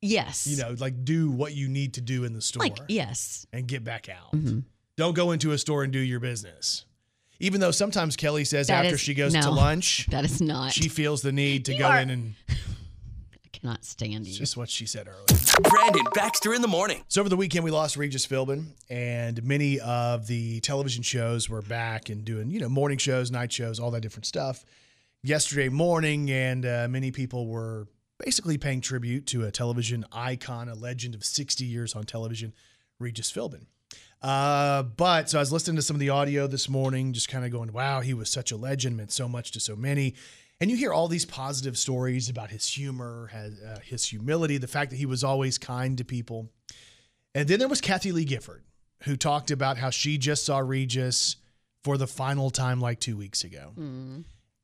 Yes. You know, like do what you need to do in the store like yes. and get back out. Mhm. Don't go into a store and do your business. Even though sometimes Kelly says That after is- she goes to lunch, That is not. she feels the need to You go are- in and I cannot stand you. just what she said earlier. Brandon Baxter in the morning. So over the weekend we lost Regis Philbin, and many of the television shows were back and doing you know morning shows, night shows, all that different stuff. Yesterday morning, and uh, many people were basically paying tribute to a television icon, a legend of 60 years on television, Regis Philbin. Uh, but so I was listening to some of the audio this morning, just kind of going, wow, he was such a legend, meant so much to so many. And you hear all these positive stories about his humor, his, uh, his humility, the fact that he was always kind to people. And then there was Kathie Lee Gifford, who talked about how she just saw Regis for the final time like two weeks ago.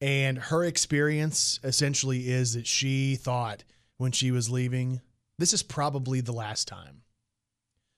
And her experience essentially is that she thought when she was leaving, this is probably the last time.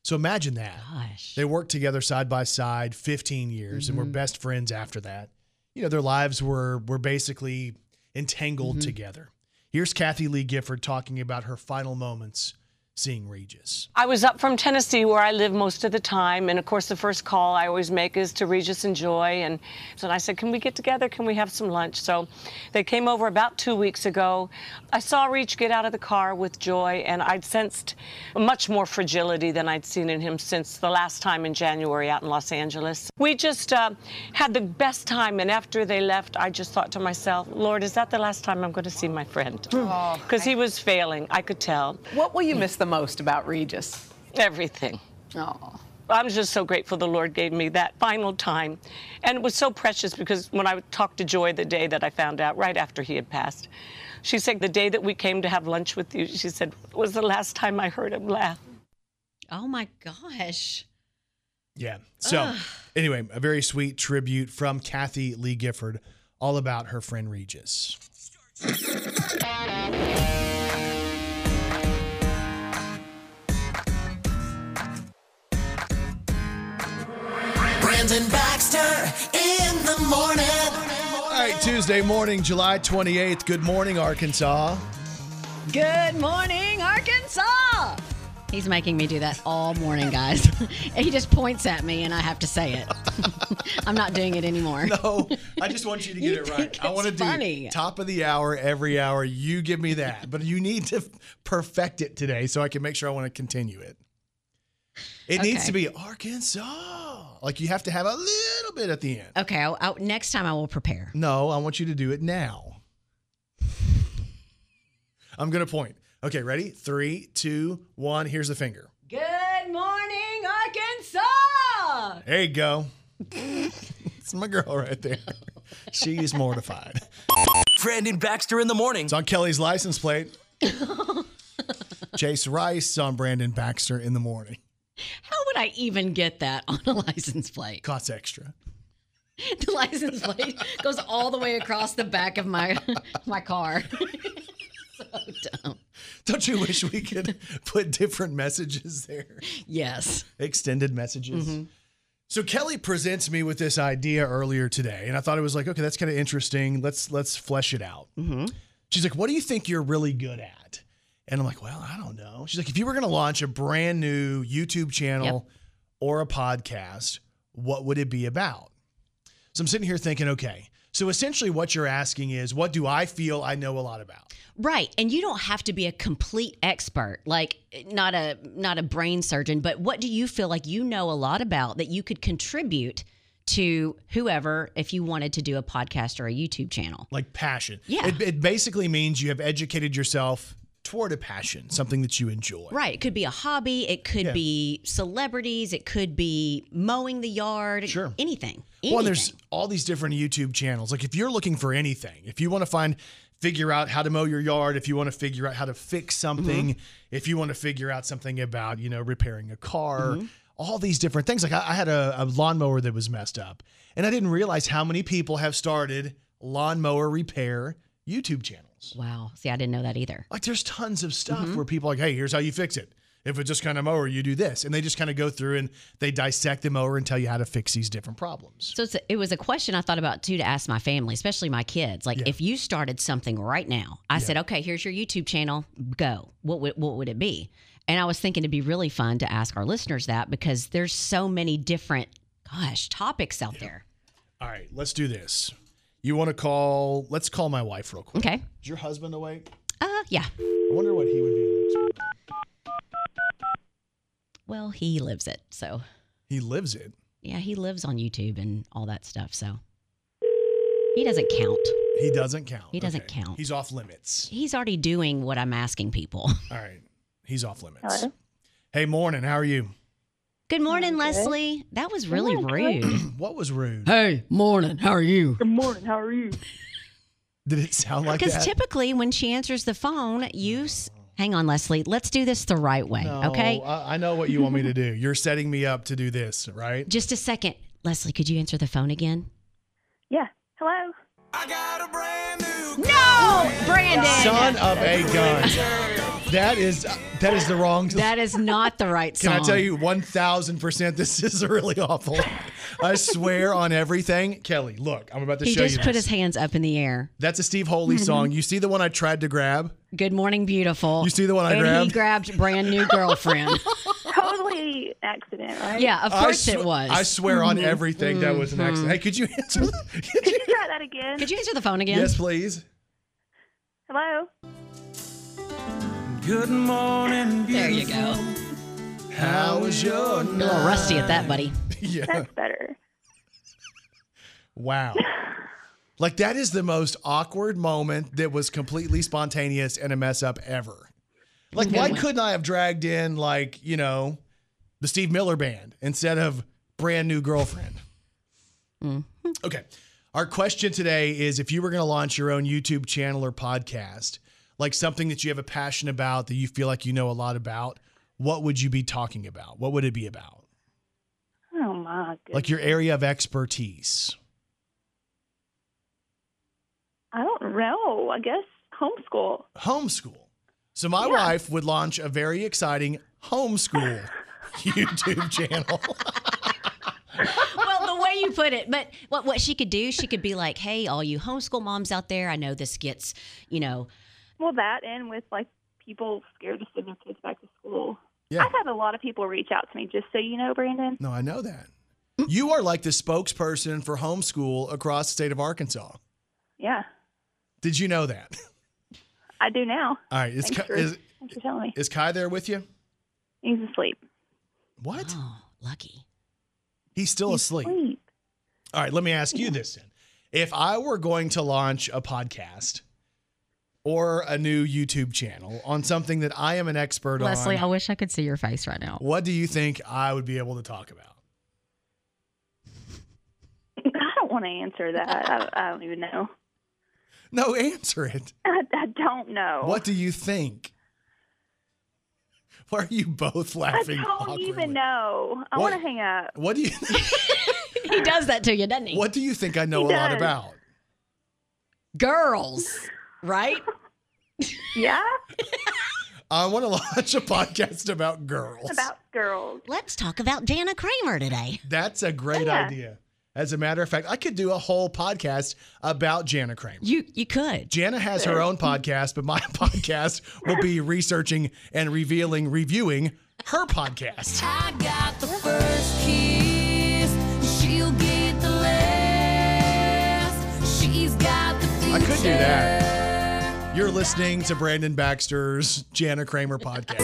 So imagine that. Gosh. They worked together side by side 15 years and were Mhm. best friends after that. You know, their lives were were basically entangled Mhm. together. Here's Kathie Lee Gifford talking about her final moments seeing Regis. I was up from Tennessee where I live most of the time. And of course, the first call I always make is to Regis and Joy. And so I said, Can we get together? Can we have some lunch? So they came over about two weeks ago. I saw Reach get out of the car with Joy, and I'd sensed much more fragility than I'd seen in him since the last time in January out in Los Angeles. We just uh, had the best time. And after they left, I just thought to myself, Lord, is that the last time I'm going to see my friend? Because he was failing, I could tell. What will you miss the most about Regis? Everything. Oh. I'm just so grateful the Lord gave me that final time. And it was so precious because when I talked to Joy the day that I found out, right after he had passed, she said, The day that we came to have lunch with you, she said, was the last time I heard him laugh. Oh my gosh. Yeah. So, Ugh. anyway, a very sweet tribute from Kathie Lee Gifford, all about her friend Regis. Brandon Baxter in the morning. right, Tuesday morning, July 28th. Good morning, Arkansas. Good morning, Arkansas. He's making me do that all morning, guys. he just points at me and I have to say it. I'm not doing it anymore. No, I just want you to get You it right. I want to it's do funny. top of the hour every hour. You give me that, but you need to perfect it today so I can make sure I want to continue it. It needs to be Arkansas. Like you have to have a little bit at the end. Okay, I'll, I'll- next time I will prepare. No, I want you to do it now. I'm going to point. Okay, ready? Three, two, one. Here's the finger. Good morning, Arkansas. There you go. it's my girl right there. She's mortified. Brandon Baxter in the morning. It's on Kelly's license plate. Chase Rice on Brandon Baxter in the morning. How would I even get that on a license plate? Costs extra. The license plate goes all the way across the back of my my car. so dumb. Don't you wish we could put different messages there? Yes. Extended messages. Mhm. So Kelly presents me with this idea earlier today, and I thought it was like, okay, that's kind of interesting. Let's let's flesh it out. Mm-hmm. She's like, what do you think you're really good at? And I'm like, well, I don't know. She's like, if you were going to launch a brand new YouTube channel or a podcast, what would it be about? So I'm sitting here thinking, okay, so essentially what you're asking is, what do I feel I know a lot about? Right. And you don't have to be a complete expert, like not a not a brain surgeon, but what do you feel like you know a lot about that you could contribute to whoever if you wanted to do a podcast or a YouTube channel? Like passion. Yeah. It, it basically means you have educated yourself toward a passion, something that you enjoy. Right. It could be a hobby, it could Yeah. be celebrities, it could be mowing the yard, Sure. anything. Well, and there's all these different YouTube channels. Like if you're looking for anything, if you want to find, figure out how to mow your yard, if you want to figure out how to fix something, Mm-hmm. if you want to figure out something about, you know, repairing a car, Mm-hmm. all these different things. Like I, I had a, a lawnmower that was messed up, and I didn't realize how many people have started lawnmower repair YouTube channels. Wow. See, I didn't know that either. Like there's tons of stuff Mm-hmm. where people are like, hey, here's how you fix it. If it's just kind of mower, you do this. And they just kind of go through and they dissect the mower and tell you how to fix these different problems. So it's a, it was a question I thought about too to ask my family, especially my kids. Like, Yeah. if you started something right now, I said, okay, here's your YouTube channel, go. What would what would it be? And I was thinking it'd be really fun to ask our listeners that because there's so many different, gosh, topics out there. All right, let's do this. You want to call? Let's call my wife real quick. Okay. Is your husband awake? Uh, yeah. I wonder what he would be. Well, he lives it, so He lives it. yeah, he lives on YouTube and all that stuff. So he doesn't count. He doesn't count. He doesn't Okay. count. He's off limits. He's already doing what I'm asking people. All right, he's off limits. Hello? Hey, morning. How are you? Good morning, Leslie. That was really rude. what was rude? Hey, morning. How are you? Good morning. How are you? Did it sound like that? Because typically, when she answers the phone, you s- hang on, Leslie. Let's do this the right way, No, okay? I, I know what you want me to do. You're setting me up to do this, right? Just a second, Leslie. Could you answer the phone again? Yeah. Hello. No, Brandon. Son of a gun. That is that is the wrong. That is not the right song. Can. I tell you, one thousand percent, this is really awful. I swear on everything, Kelly. Look, I'm about to He show you. He just put this. his hands up in the air. That's a Steve Holy song. You see the one I tried to grab? Good morning, beautiful. You see the one I and grabbed? he grabbed brand new girlfriend. Totally accident, right? yeah, of course sw- it was. I swear on Mhm. everything that was an accident. Hey, could you answer? the- Could you try that again? Could you answer the phone again? yes, please. Hello. Good morning, There you go. How was your You're a little rusty at that, buddy. Yeah. That's better. Wow. Like that is the most awkward moment that was completely spontaneous and a mess up ever. Like, why couldn't I have dragged in like you know the Steve Miller Band instead of brand new girlfriend? Mm-hmm. Okay. Our question today is if you were going to launch your own YouTube channel or podcast, like something that you have a passion about that you feel like you know a lot about, what would you be talking about? What would it be about? Oh my goodness. Like your area of expertise. I don't know. I guess homeschool. homeschool. So my wife would launch a very exciting homeschool YouTube channel. well, the way you you put it. But what what she could do, she could be like, "Hey, all you homeschool moms out there, I know this gets, you know, Well, that and with like people scared to send their kids back to school. Yeah. I've had a lot of people reach out to me, just so you know, Brandon. No, I know that. You are like the spokesperson for homeschool across the state of Arkansas. Yeah, Did you know that? I do now. All right. Is, Thanks Kai, for, is, thanks for telling me. is Kai there with you? He's asleep. What? oh, lucky. He's still asleep. All right, let me ask you this then. If I were going to launch a podcast or a new YouTube channel on something that I am an expert on. Leslie, I wish I could see your face right now. what do you think I would be able to talk about? I don't want to answer that. I, I don't even know. No, answer it. I, I don't know. What do you think? Why are you both laughing? I don't awkwardly? even know. I want to hang up. What do you he does that to you, doesn't he? What do you think I know He a lot about? Girls, right? Yeah, I want to launch a podcast about girls. about girls. Let's talk about Jana Kramer today. That's a great Yeah. idea. As a matter of fact, I could do a whole podcast about Jana Kramer. You you could. Jana has her own podcast, but my podcast will be researching and revealing, reviewing her podcast. I got the first kiss. She'll get the last. She's got the future. I could do that. You're listening to Brandon Baxter's Jana Kramer podcast.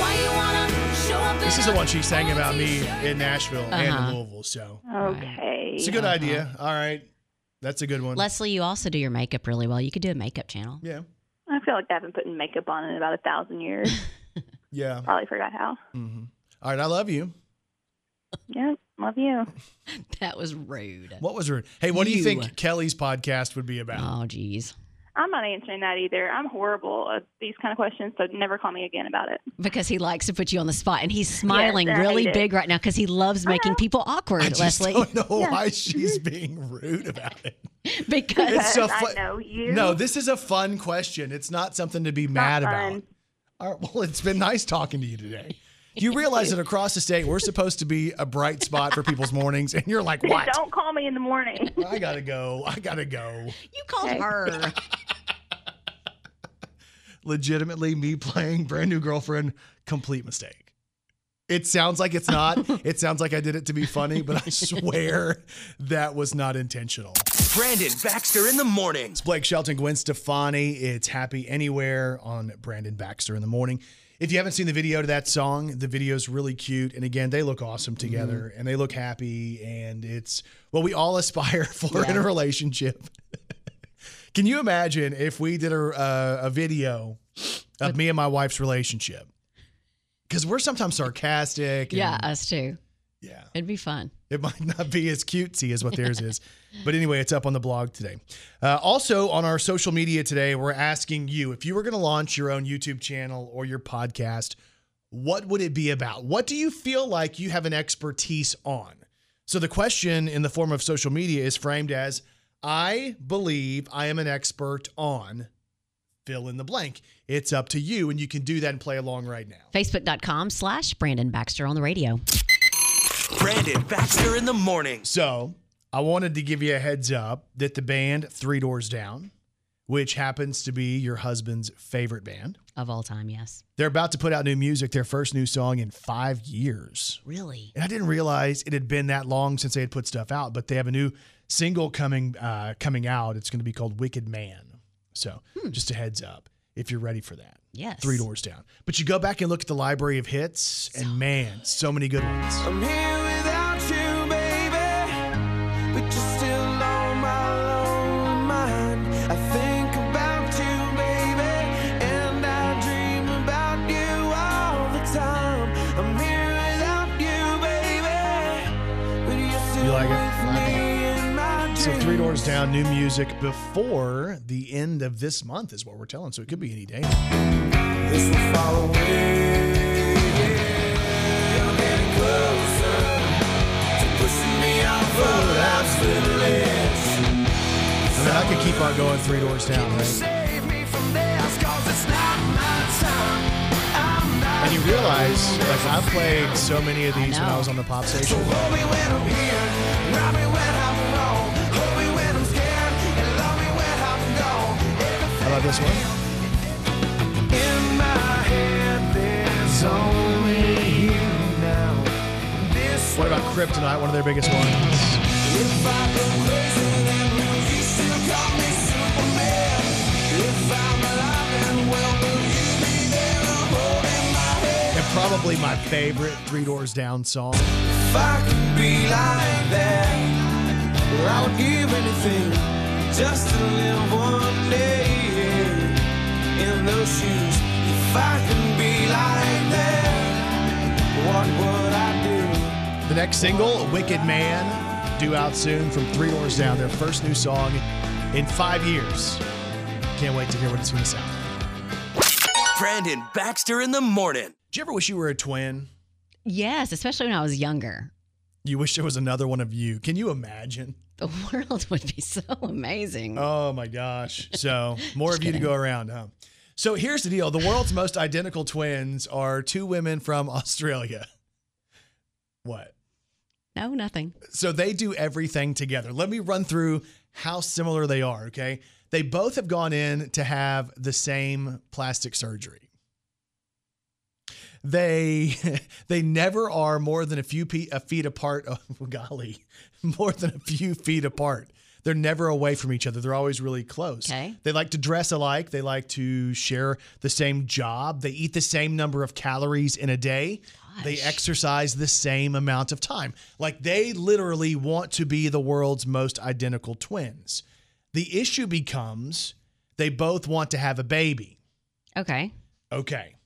Why you wanna show up This is the one she sang about me in Nashville and Uh-huh. in Louisville. So Okay. it's a good idea. All right. That's a good one. Leslie, you also do your makeup really well. You could do a makeup channel. Yeah. I feel like I haven't put makeup on in about a thousand years. Yeah. Probably forgot how. hmm All right. I love you. Yeah, love you. That was rude. What was rude? Hey, what do you You. think Kelly's podcast would be about? Oh, geez. I'm not answering that either. I'm horrible at these kind of questions, so never call me again about it. Because he likes to put you on the spot, and he's smiling and I really hate it. big right now because he loves making people awkward. Leslie. I just Leslie, don't know why she's being rude about it. because It's so I fun. know you. No, this is a fun question. It's not something to be mad about. fun. All right, well, it's been nice talking to you today. You realize that across the state, we're supposed to be a bright spot for people's mornings, and you're like, what? Don't call me in the morning. I gotta go. I gotta go. you called Okay. her. Legitimately, me playing brand new girlfriend, complete mistake. It sounds like it's not. it sounds like I did it to be funny, but I swear that was not intentional. Brandon Baxter in the morning. It's Blake Shelton, Gwen Stefani. It's Happy Anywhere on Brandon Baxter in the morning. If you haven't seen the video to that song, the video's really cute. And again, they look awesome together and they look happy. And it's what we all aspire for in a relationship. Can you imagine if we did a, uh, a video of me and my wife's relationship? Because we're sometimes sarcastic. and- yeah, us too. Yeah. It'd be fun. It might not be as cutesy as what theirs is. But anyway, it's up on the blog today. Uh, also, on our social media today, we're asking you if you were going to launch your own YouTube channel or your podcast, what would it be about? What do you feel like you have an expertise on? So the question in the form of social media is framed as I believe I am an expert on fill in the blank. It's up to you, and you can do that and play along right now. Facebook.com slash Brandon Baxter on the radio. Brandon Baxter in the morning. So I wanted to give you a heads up that the band Three Doors Down, which happens to be your husband's favorite band, Of all time, yes. they're about to put out new music, their first new song in five years. Really? And I didn't realize it had been that long since they had put stuff out, but they have a new single coming uh, coming out. It's going to be called Wicked Man. So just a heads up if you're ready for that. Yes. Three Doors Down. But you go back and look at the library of hits, and man, so many good ones. So dreams. Three Doors Down, new music before the end of this month is what we're telling. So it could be any day. This will fall away. You're getting closer to pushing me off of life's little edge. I mean, I could keep on going Three Doors Down, right? Save me from this, 'cause it's not my time. I'm not And you realize, like, I played so many of these when I was on the pop station. About this one? In my head, there's only you now. This What about Kryptonite, one of their biggest ones? If I go crazy, then will you still call me Superman? If I'm alive, then well, will you be there to hold in my hand? And probably my favorite Three Doors Down song. If I could be like that, well, I would give anything just to live one day in those shoes. If I could be like that, what would I do? The next single, Wicked Man, due out soon from Three Doors Down, their first new song in five years. Can't wait to hear what it's going to sound. Like. Brandon Baxter in the morning. Do you ever wish you were a twin? Yes, especially when I was younger. You wish there was another one of you. Can you imagine? The world would be so amazing. Oh my gosh. So, more of you to go around, huh? So, here's the deal the world's most identical twins are two women from Australia. What? No, nothing. So, they do everything together. Let me run through how similar they are, okay? They both have gone in to have the same plastic surgery. They they never are more than a few pe- a feet apart. Oh golly, more than a few feet apart. They're never away from each other. They're always really close. Okay. They like to dress alike. They like to share the same job. They eat the same number of calories in a day. They exercise the same amount of time. Like they literally want to be the world's most identical twins. The issue becomes they both want to have a baby. Okay. Okay.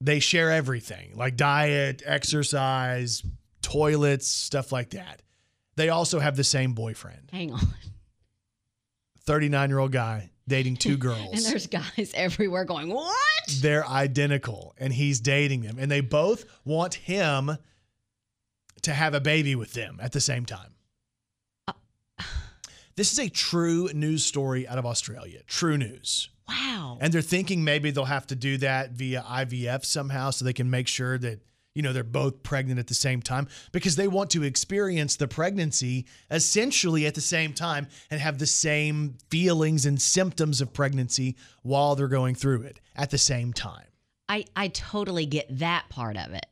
They share everything like diet, exercise, toilets, stuff like that. They also have the same boyfriend, Hang on. 39 year old guy dating two girls. And there's guys everywhere going, What? They're identical and he's dating them. And they both want him to have a baby with them at the same time. Uh, this is a true news story out of Australia. True news. Wow. And they're thinking maybe they'll have to do that via IVF somehow so they can make sure that, you know, they're both pregnant at the same time because they want to experience the pregnancy essentially at the same time and have the same feelings and symptoms of pregnancy while they're going through it at the same time. I, I totally get that part of it.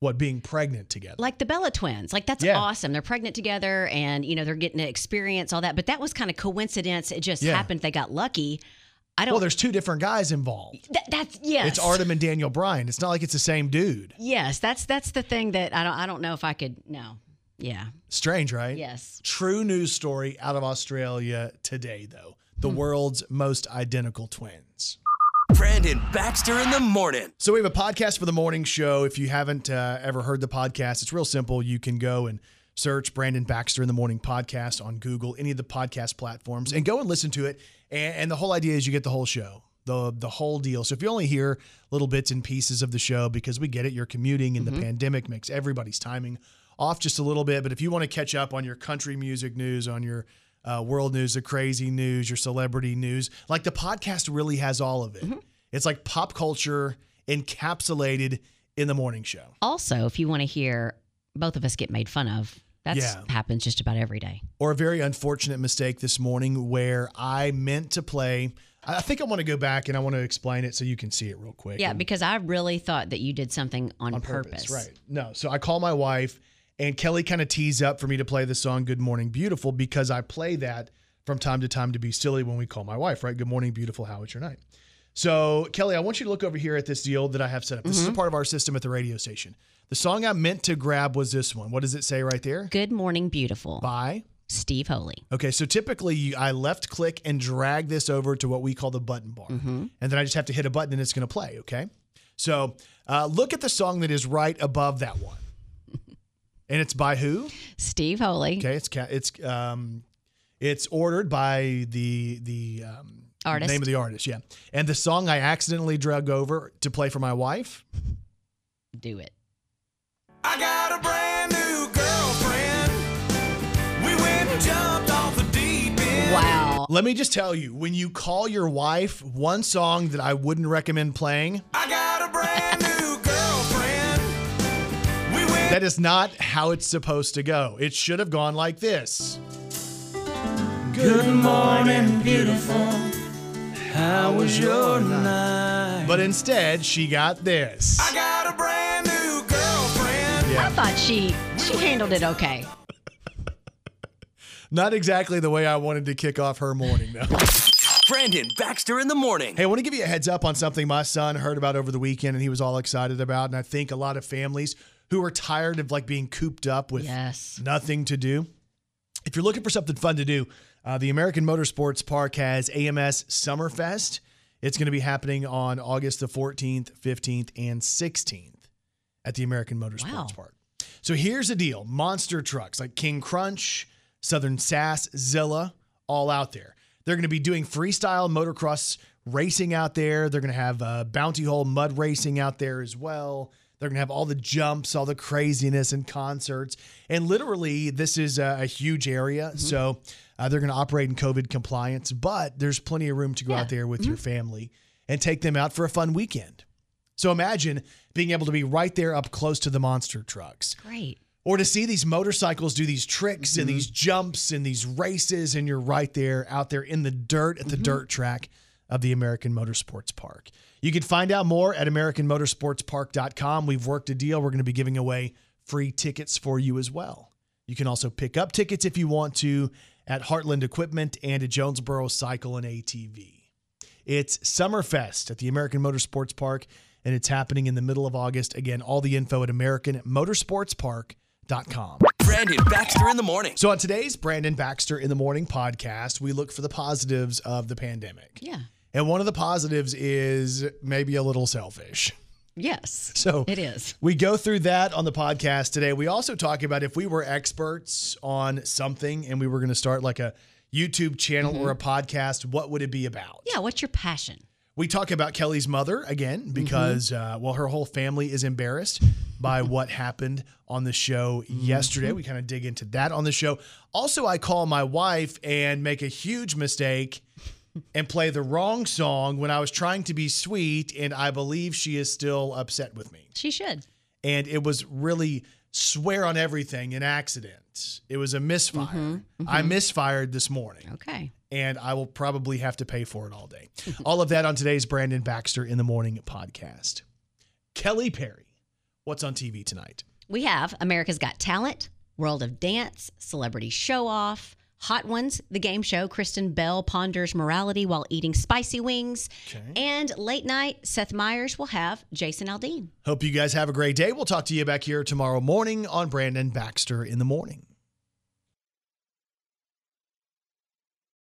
What being pregnant together. Like the Bella twins. Like that's Yeah. awesome. They're pregnant together and you know they're getting to experience all that. But that was kind of coincidence. It just Yeah. happened they got lucky. I don't Well, there's two different guys involved. that, that's yes. It's Artem and Daniel Bryan. It's not like it's the same dude. Yes, that's that's the thing that I don't I don't know if I could no. Yeah. Strange, right? Yes. True news story out of Australia today, though. The Hmm. world's most identical twins. Brandon Baxter in the morning. So we have a podcast for the morning show. If you haven't uh, ever heard the podcast, it's real simple. You can go and search Brandon Baxter in the Morning podcast on Google, any of the podcast platforms, and go and listen to it. And, and the whole idea is you get the whole show, the the whole deal. So if you only hear little bits and pieces of the show, because we get it, you're commuting, and the pandemic makes everybody's timing off just a little bit. But if you want to catch up on your country music news, on your uh, world news, the crazy news, your celebrity news, like the podcast really has all of it. It's like pop culture encapsulated in the morning show. Also, if you want to hear both of us get made fun of, that Yeah. happens just about every day. or a very unfortunate mistake this morning where I meant to play. I think I want to go back and I want to explain it so you can see it real quick. Yeah, And because I really thought that you did something on, on purpose. purpose. Right. No. So I call my wife and Kelly kind of tees up for me to play the song Good Morning Beautiful because I play that from time to time to be silly when we call my wife, right? Good morning, beautiful. How was your night? So, Kelly, I want you to look over here at this deal that I have set up. This is a Mm-hmm. part of our system at the radio station. The song I meant to grab was this one. What does it say right there? Good morning, beautiful. By Steve Holy. Okay, so typically I left click and drag this over to what we call the button bar. Mm-hmm. And then I just have to hit a button and it's going to play, okay? So uh, look at the song that is right above that one. and it's by who? Steve Holy. Okay, it's ca- it's um it's ordered by the the um, Artist. name of the artist, yeah. And the song I accidentally drug over to play for my wife. Do it. I got a brand new girlfriend. We went and jumped off the deep end. Wow. Let me just tell you, when you call your wife, one song that I wouldn't recommend playing I got a brand new girlfriend. We went That is not how it's supposed to go. It should have gone like this. Good morning, beautiful. How was your night? But instead, she got this. I got a brand new girlfriend. I thought she she handled it okay. Not exactly the way I wanted to kick off her morning, though. Brandon Baxter in the morning. Hey, I want to give you a heads up on something my son heard about over the weekend and he was all excited about. And I think a lot of families who are tired of like being cooped up with Yes. nothing to do. If you're looking for something fun to do, uh, the American Motorsports Park has AMS Summerfest. It's going to be happening on August the 14th, 15th, and 16th at the American Motorsports Wow. Park. So here's the deal monster trucks like King Crunch, Southern Sass, Zilla, all out there. They're going to be doing freestyle motocross racing out there. They're going to have uh, bounty hole mud racing out there as well. They're going to have all the jumps, all the craziness and concerts. And literally, this is a, a huge area. So uh, they're going to operate in COVID compliance, but there's plenty of room to go out there with your family and take them out for a fun weekend. So imagine being able to be right there up close to the monster trucks. Great. Or to see these motorcycles do these tricks Mm-hmm. and these jumps and these races, and you're right there out there in the dirt at the Mm-hmm. dirt track of the American Motorsports Park. You can find out more at AmericanMotorsportsPark.com. We've worked a deal. We're going to be giving away free tickets for you as well. You can also pick up tickets if you want to at Heartland Equipment and at Jonesboro Cycle and ATV. It's Summerfest at the American Motorsports Park, and it's happening in the middle of August. Again, all the info at AmericanMotorsportsPark.com. Brandon Baxter in the morning. So, on today's Brandon Baxter in the Morning podcast, we look for the positives of the pandemic. Yeah. And one of the positives is maybe a little selfish. Yes. So it is. We go through that on the podcast today. We also talk about if we were experts on something and we were going to start like a YouTube channel or mm-hmm. a podcast, what would it be about? Yeah. What's your passion? We talk about Kelly's mother again mm-hmm. because, uh, well, her whole family is embarrassed by what happened on the show mm-hmm. yesterday. We kind of dig into that on the show. Also, I call my wife and make a huge mistake and play the wrong song when I was trying to be sweet, and I believe she is still upset with me. She should. And it was really swear on everything an accident. It was a misfire. Mhm, I mhm. misfired this morning Okay. and I will probably have to pay for it all day. all of that on today's Brandon Baxter in the Morning podcast. Kelly Perry, what's on TV tonight? We have America's Got Talent, World of Dance, Celebrity Show Off, Hot Ones, the game show. Kristen Bell ponders morality while eating spicy wings. And late night, Seth Meyers will have Jason Aldean. Hope you guys have a great day. We'll talk to you back here tomorrow morning on Brandon Baxter in the Morning.